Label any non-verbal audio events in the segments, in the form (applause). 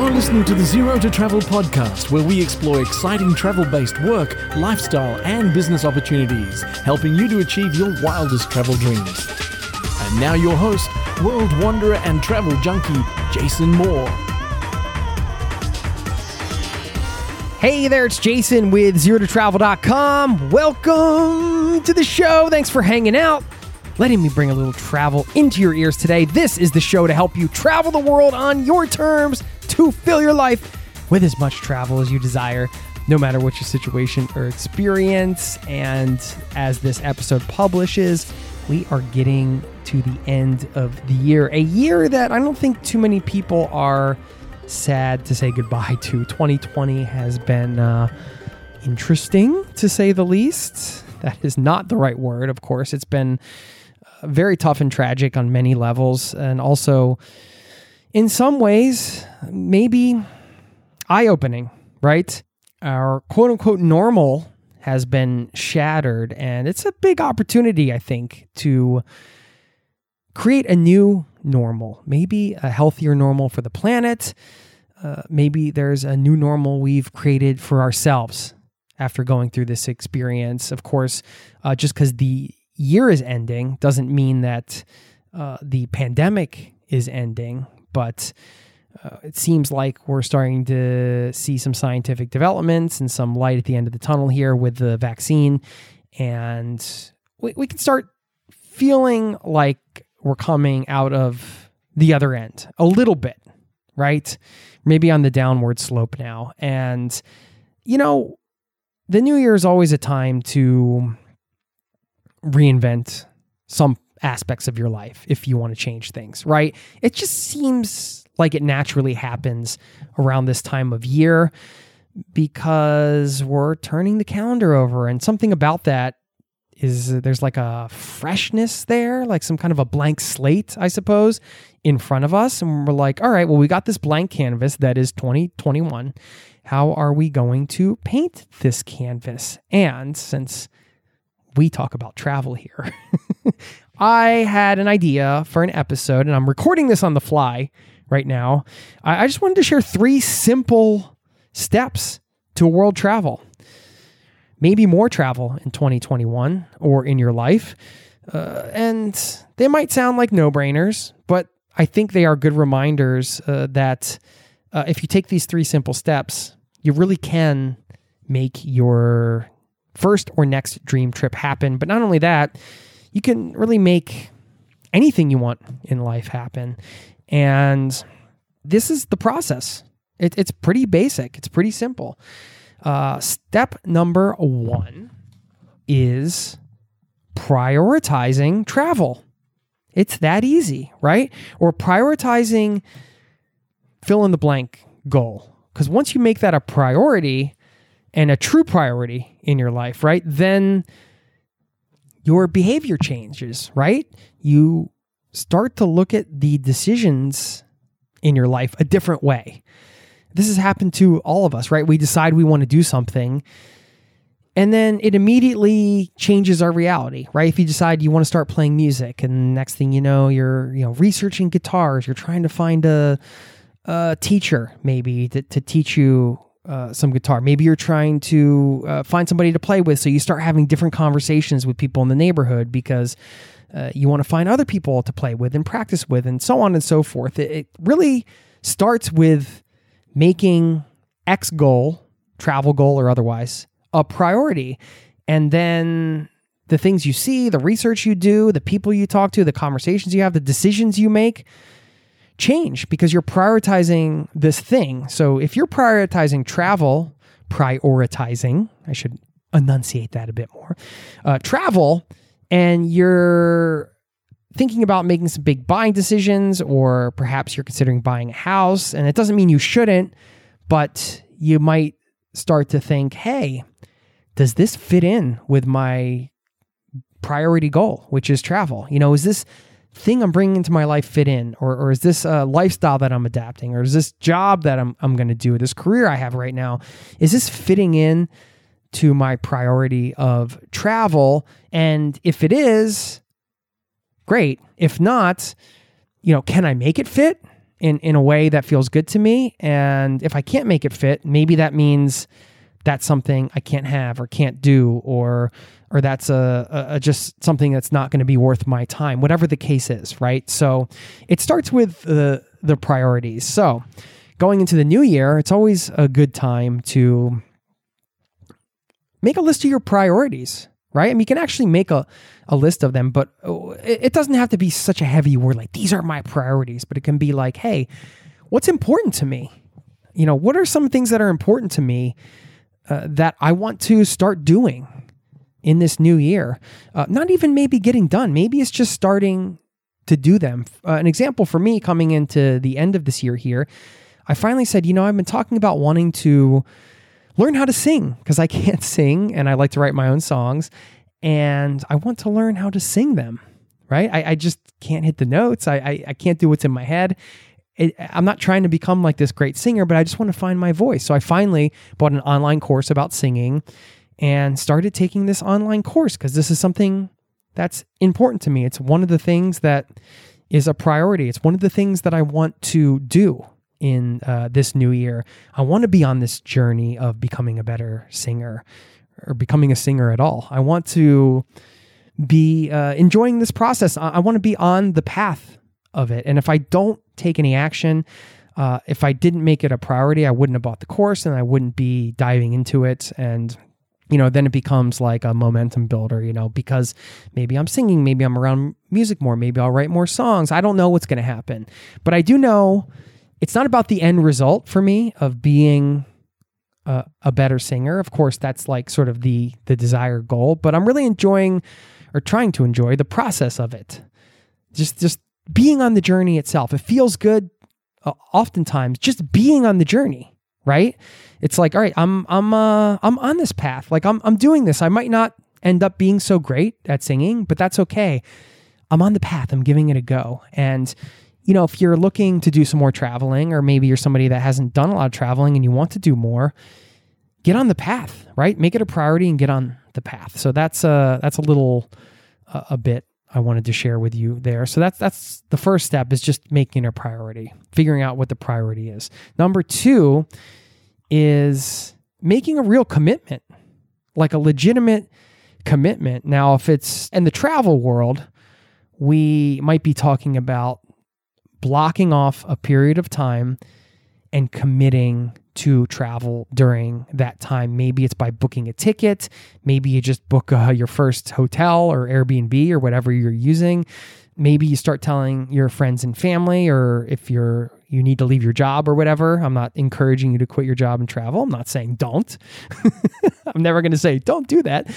You're listening to the Zero to Travel podcast, where we explore exciting travel based work, lifestyle, and business opportunities, helping you to achieve your wildest travel dreams. And now, your host, world wanderer and travel junkie, Jason Moore. Hey there, it's Jason with ZeroToTravel.com. Welcome to the show. Thanks for hanging out, letting me bring a little travel into your ears today. This is the show to help you travel the world on your terms to fill your life with as much travel as you desire, no matter what your situation or experience. And as this episode publishes, we are getting to the end of the year, a year that I don't think too many people are sad to say goodbye to. 2020 has been uh, interesting, to say the least. That is not the right word, of course. It's been uh, very tough and tragic on many levels, and also in some ways, maybe eye opening, right? Our quote unquote normal has been shattered, and it's a big opportunity, I think, to create a new normal, maybe a healthier normal for the planet. Uh, maybe there's a new normal we've created for ourselves after going through this experience. Of course, uh, just because the year is ending doesn't mean that uh, the pandemic is ending but uh, it seems like we're starting to see some scientific developments and some light at the end of the tunnel here with the vaccine. And we, we can start feeling like we're coming out of the other end a little bit, right? Maybe on the downward slope now. And, you know, the new year is always a time to reinvent some aspects of your life if you want to change things, right? It just seems like it naturally happens around this time of year because we're turning the calendar over and something about that is there's like a freshness there, like some kind of a blank slate, I suppose, in front of us. And we're like, all right, well, we got this blank canvas that is 2021. How are we going to paint this canvas? And since we talk about travel here, (laughs) I had an idea for an episode, and I'm recording this on the fly right now. I, I just wanted to share three simple steps to world travel. Maybe more travel in 2021 or in your life. Uh, and they might sound like no brainers, but I think they are good reminders uh, that uh, if you take these three simple steps, you really can make your first or next dream trip happen. But not only that, you can really make anything you want in life happen. And this is the process. It, it's pretty basic, it's pretty simple. Uh, step number one is prioritizing travel. It's that easy, right? Or prioritizing fill in the blank goal. Because once you make that a priority and a true priority in your life, right, then your behavior changes, right? You start to look at the decisions in your life a different way. This has happened to all of us, right? We decide we want to do something and then it immediately changes our reality, right? If you decide you want to start playing music and next thing you know, you're, you know, researching guitars, you're trying to find a, a teacher maybe to, to teach you uh, some guitar. Maybe you're trying to uh, find somebody to play with, so you start having different conversations with people in the neighborhood because uh, you want to find other people to play with and practice with, and so on and so forth. It, it really starts with making X goal, travel goal or otherwise, a priority. And then the things you see, the research you do, the people you talk to, the conversations you have, the decisions you make change because you're prioritizing this thing. So if you're prioritizing travel, prioritizing, I should enunciate that a bit more, uh, travel, and you're thinking about making some big buying decisions, or perhaps you're considering buying a house, and it doesn't mean you shouldn't, but you might start to think, hey, does this fit in with my priority goal, which is travel? You know, is this thing I'm bringing into my life fit in? Or, or is this a lifestyle that I'm adapting? Or is this job that I'm, I'm going to do, this career I have right now, is this fitting in to my priority of travel? And if it is, great. If not, you know, can I make it fit in, in a way that feels good to me? And if I can't make it fit, maybe that means that's something I can't have or can't do or or that's a, a just something that's not going to be worth my time, whatever the case is, right? So it starts with the the priorities. So going into the new year, it's always a good time to make a list of your priorities, right? I mean, you can actually make a, a list of them, but uh, it doesn't have to be such a heavy word like these are my priorities, but it can be like, hey, what's important to me? You know, what are some things that are important to me uh, that I want to start doing? In this new year. Uh, not even maybe getting done. Maybe it's just starting to do them. Uh, an example for me coming into the end of this year here, I finally said, you know, I've been talking about wanting to learn how to sing because I can't (laughs) sing and I like to write my own songs and I want to learn how to sing them. Right? I, I just can't hit the notes. I, I, I can't do what's in my head. It, I'm not trying to become like this great singer, but I just want to find my voice. So I finally bought an online course about singing and started taking this online course because this is something that's important to me. It's one of the things that is a priority. It's one of the things that I want to do in uh, this new year. I want to be on this journey of becoming a better singer or becoming a singer at all. I want to be uh, enjoying this process. I, I want to be on the path of it. And if I don't take any action, uh, if I didn't make it a priority, I wouldn't have bought the course and I wouldn't be diving into it and you know, then it becomes like a momentum builder, you know, because maybe I'm singing, maybe I'm around music more, maybe I'll write more songs. I don't know what's going to happen. But I do know it's not about the end result for me of being a, a better singer. Of course, that's like sort of the the desired goal, but I'm really enjoying or trying to enjoy the process of it. Just just being on the journey itself. It feels good uh, oftentimes just being on the journey right? It's like, all right, I'm I'm uh I'm on this path. Like I'm I'm doing this. I might not end up being so great at singing, but that's okay. I'm on the path. I'm giving it a go. And you know, if you're looking to do some more traveling or maybe you're somebody that hasn't done a lot of traveling and you want to do more, get on the path, right? Make it a priority and get on the path. So that's uh that's a little uh, a bit I wanted to share with you there. So that's that's the first step is just making a priority, figuring out what the priority is. Number 2 is making a real commitment, like a legitimate commitment. Now, if it's in the travel world, we might be talking about blocking off a period of time and committing to travel during that time. Maybe it's by booking a ticket. Maybe you just book uh, your first hotel or Airbnb or whatever you're using. Maybe you start telling your friends and family, or if you're you need to leave your job or whatever. I'm not encouraging you to quit your job and travel. I'm not saying don't. (laughs) I'm never going to say don't do that.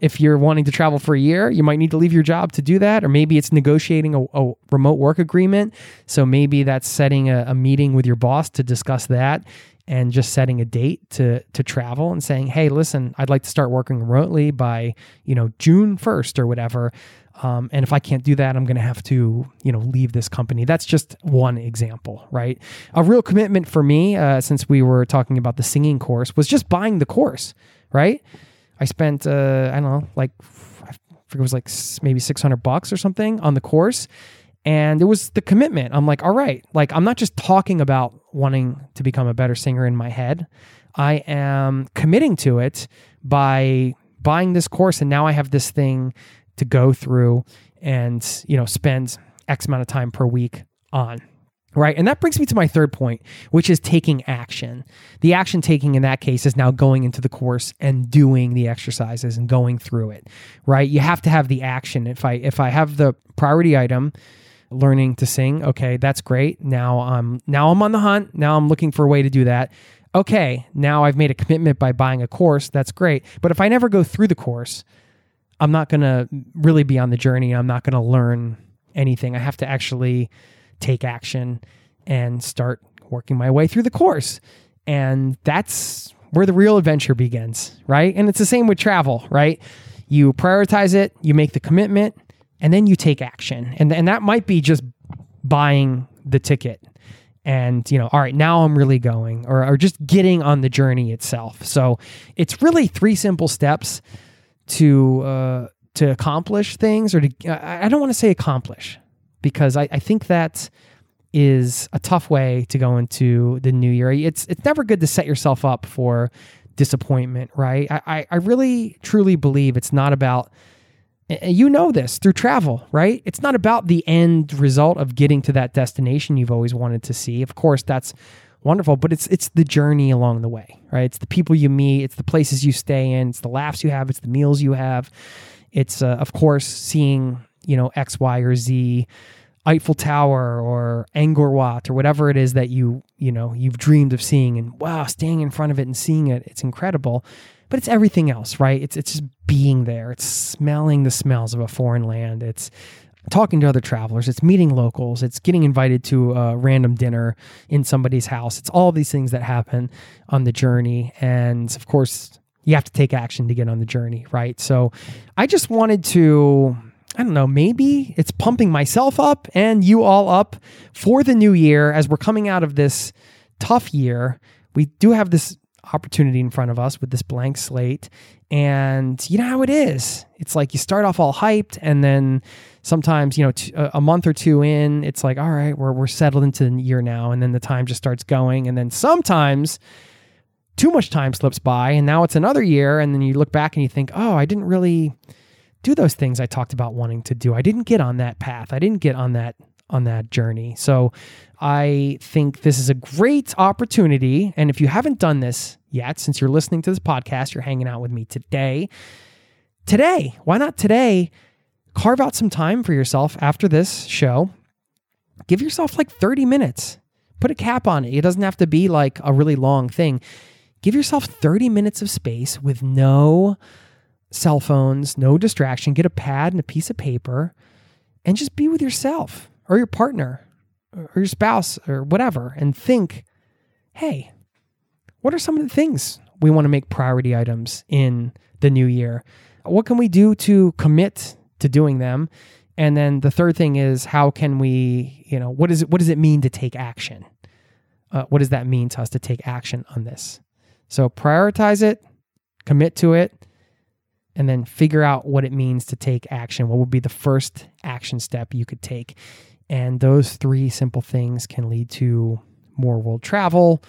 If you're wanting to travel for a year, you might need to leave your job to do that. Or maybe it's negotiating a, a remote work agreement. So maybe that's setting a, a meeting with your boss to discuss that and just setting a date to to travel and saying, "Hey, listen, I'd like to start working remotely by you know June first or whatever." Um, and if I can't do that, I'm going to have to, you know, leave this company. That's just one example, right? A real commitment for me, uh, since we were talking about the singing course, was just buying the course, right? I spent, uh, I don't know, like I forget it was like maybe 600 bucks or something on the course, and it was the commitment. I'm like, all right, like I'm not just talking about wanting to become a better singer in my head. I am committing to it by buying this course and now I have this thing to go through and, you know, spend X amount of time per week on. Right. And that brings me to my third point, which is taking action. The action taking in that case is now going into the course and doing the exercises and going through it. Right. You have to have the action. If I if I have the priority item, learning to sing, okay, that's great. Now I'm now I'm on the hunt. Now I'm looking for a way to do that. Okay, now I've made a commitment by buying a course. That's great. But if I never go through the course, I'm not going to really be on the journey. I'm not going to learn anything. I have to actually take action and start working my way through the course. And that's where the real adventure begins, right? And it's the same with travel, right? You prioritize it, you make the commitment, and then you take action. And, and that might be just buying the ticket and you know all right now i'm really going or, or just getting on the journey itself so it's really three simple steps to uh, to accomplish things or to i don't want to say accomplish because I, I think that is a tough way to go into the new year. It's it's never good to set yourself up for disappointment, right? I, I really truly believe it's not about you know this through travel, right? It's not about the end result of getting to that destination you've always wanted to see. Of course, that's wonderful, but it's it's the journey along the way, right? It's the people you meet, it's the places you stay in, it's the laughs you have, it's the meals you have. It's uh, of course seeing, you know, X, Y, or Z Eiffel Tower or Angkor Wat or whatever it is that you you know you've dreamed of seeing and wow staying in front of it and seeing it it's incredible but it's everything else right? It's it's just being there. It's smelling the smells of a foreign land. It's talking to other travelers. It's meeting locals. It's getting invited to a random dinner in somebody's house. It's all these things that happen on the journey. And of course you have to take action to get on the journey right? So i just wanted to I don't know, maybe it's pumping myself up and you all up for the new year as we're coming out of this tough year. We do have this opportunity in front of us with this blank slate. And you know how it is. It's like you start off all hyped, and then sometimes, you know, t- uh, a month or two in, it's like, all right, we're, we're settled into the year now. And then the time just starts going. And then sometimes too much time slips by, and now it's another year. And then you look back and you think, oh, I didn't really do those things I talked about wanting to do. I didn't get on that path. I didn't get on that on that journey. So I think this is a great opportunity and if you haven't done this yet since you're listening to this podcast, you're hanging out with me today. Today, why not today carve out some time for yourself after this show. Give yourself like 30 minutes. Put a cap on it. It doesn't have to be like a really long thing. Give yourself 30 minutes of space with no cell phones, no distraction. Get a pad and a piece of paper and just be with yourself or your partner or your spouse or whatever and think, hey, what are some of the things we want to make priority items in the new year? What can we do to commit to doing them? And then the third thing is how can we, you know, what is it, what does it mean to take action? Uh, what does that mean to us to take action on this? So prioritize it, commit to it, and then figure out what it means to take action. What would be the first action step you could take? And those three simple things can lead to more world travel,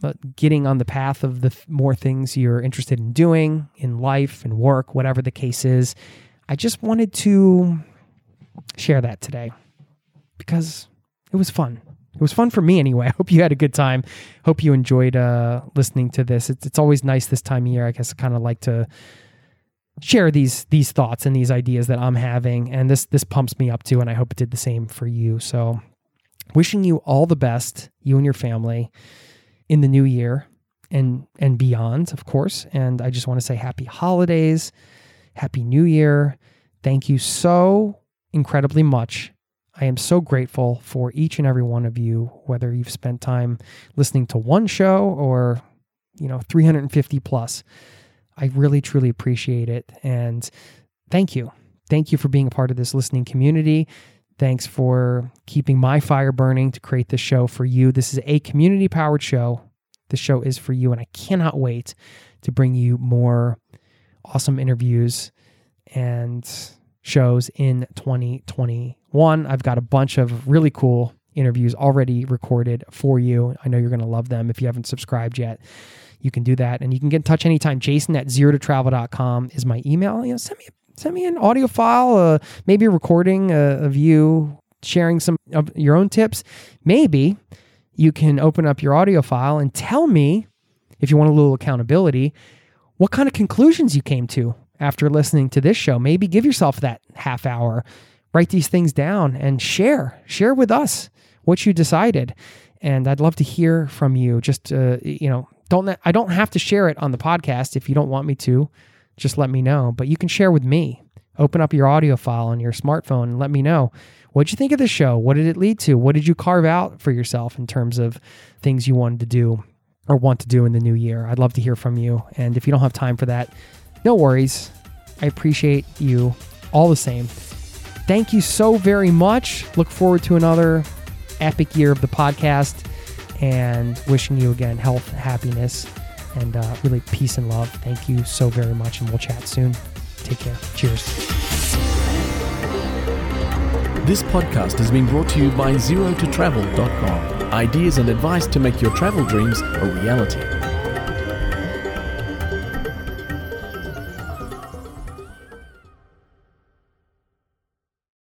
but getting on the path of the more things you're interested in doing in life and work, whatever the case is. I just wanted to share that today because it was fun. It was fun for me anyway. (laughs) I hope you had a good time. Hope you enjoyed uh, listening to this. It's, it's always nice this time of year. I guess I kind of like to share these these thoughts and these ideas that I'm having and this this pumps me up too and I hope it did the same for you. So wishing you all the best you and your family in the new year and and beyond, of course. And I just want to say happy holidays, happy new year. Thank you so incredibly much. I am so grateful for each and every one of you, whether you've spent time listening to one show or, you know, 350 plus. I really, truly appreciate it. And thank you. Thank you for being a part of this listening community. Thanks for keeping my fire burning to create this show for you. This is a community powered show. The show is for you, and I cannot wait to bring you more awesome interviews and shows in 2021. I've got a bunch of really cool interviews already recorded for you. I know you're going to love them. If you haven't subscribed yet, you can do that. And you can get in touch anytime. Jason at zero to travel.com is my email. You know, send me, send me an audio file, uh, maybe a recording uh, of you sharing some of your own tips. Maybe you can open up your audio file and tell me, if you want a little accountability, what kind of conclusions you came to after listening to this show. Maybe give yourself that half hour, write these things down and share, share with us what you decided. And I'd love to hear from you. Just, uh, you know, don't, I don't have to share it on the podcast if you don't want me to. Just let me know. But you can share with me. Open up your audio file on your smartphone and let me know What'd you think of the show? What did it lead to? What did you carve out for yourself in terms of things you wanted to do or want to do in the new year? I'd love to hear from you. And if you don't have time for that, no worries. I appreciate you all the same. Thank you so very much. Look forward to another epic year of the podcast and wishing you again health, happiness, and uh, really peace and love. Thank you so very much, and we'll chat soon. Take care. Cheers. This podcast has been brought to you by ZeroToTravel.com. Ideas and advice to make your travel dreams a reality.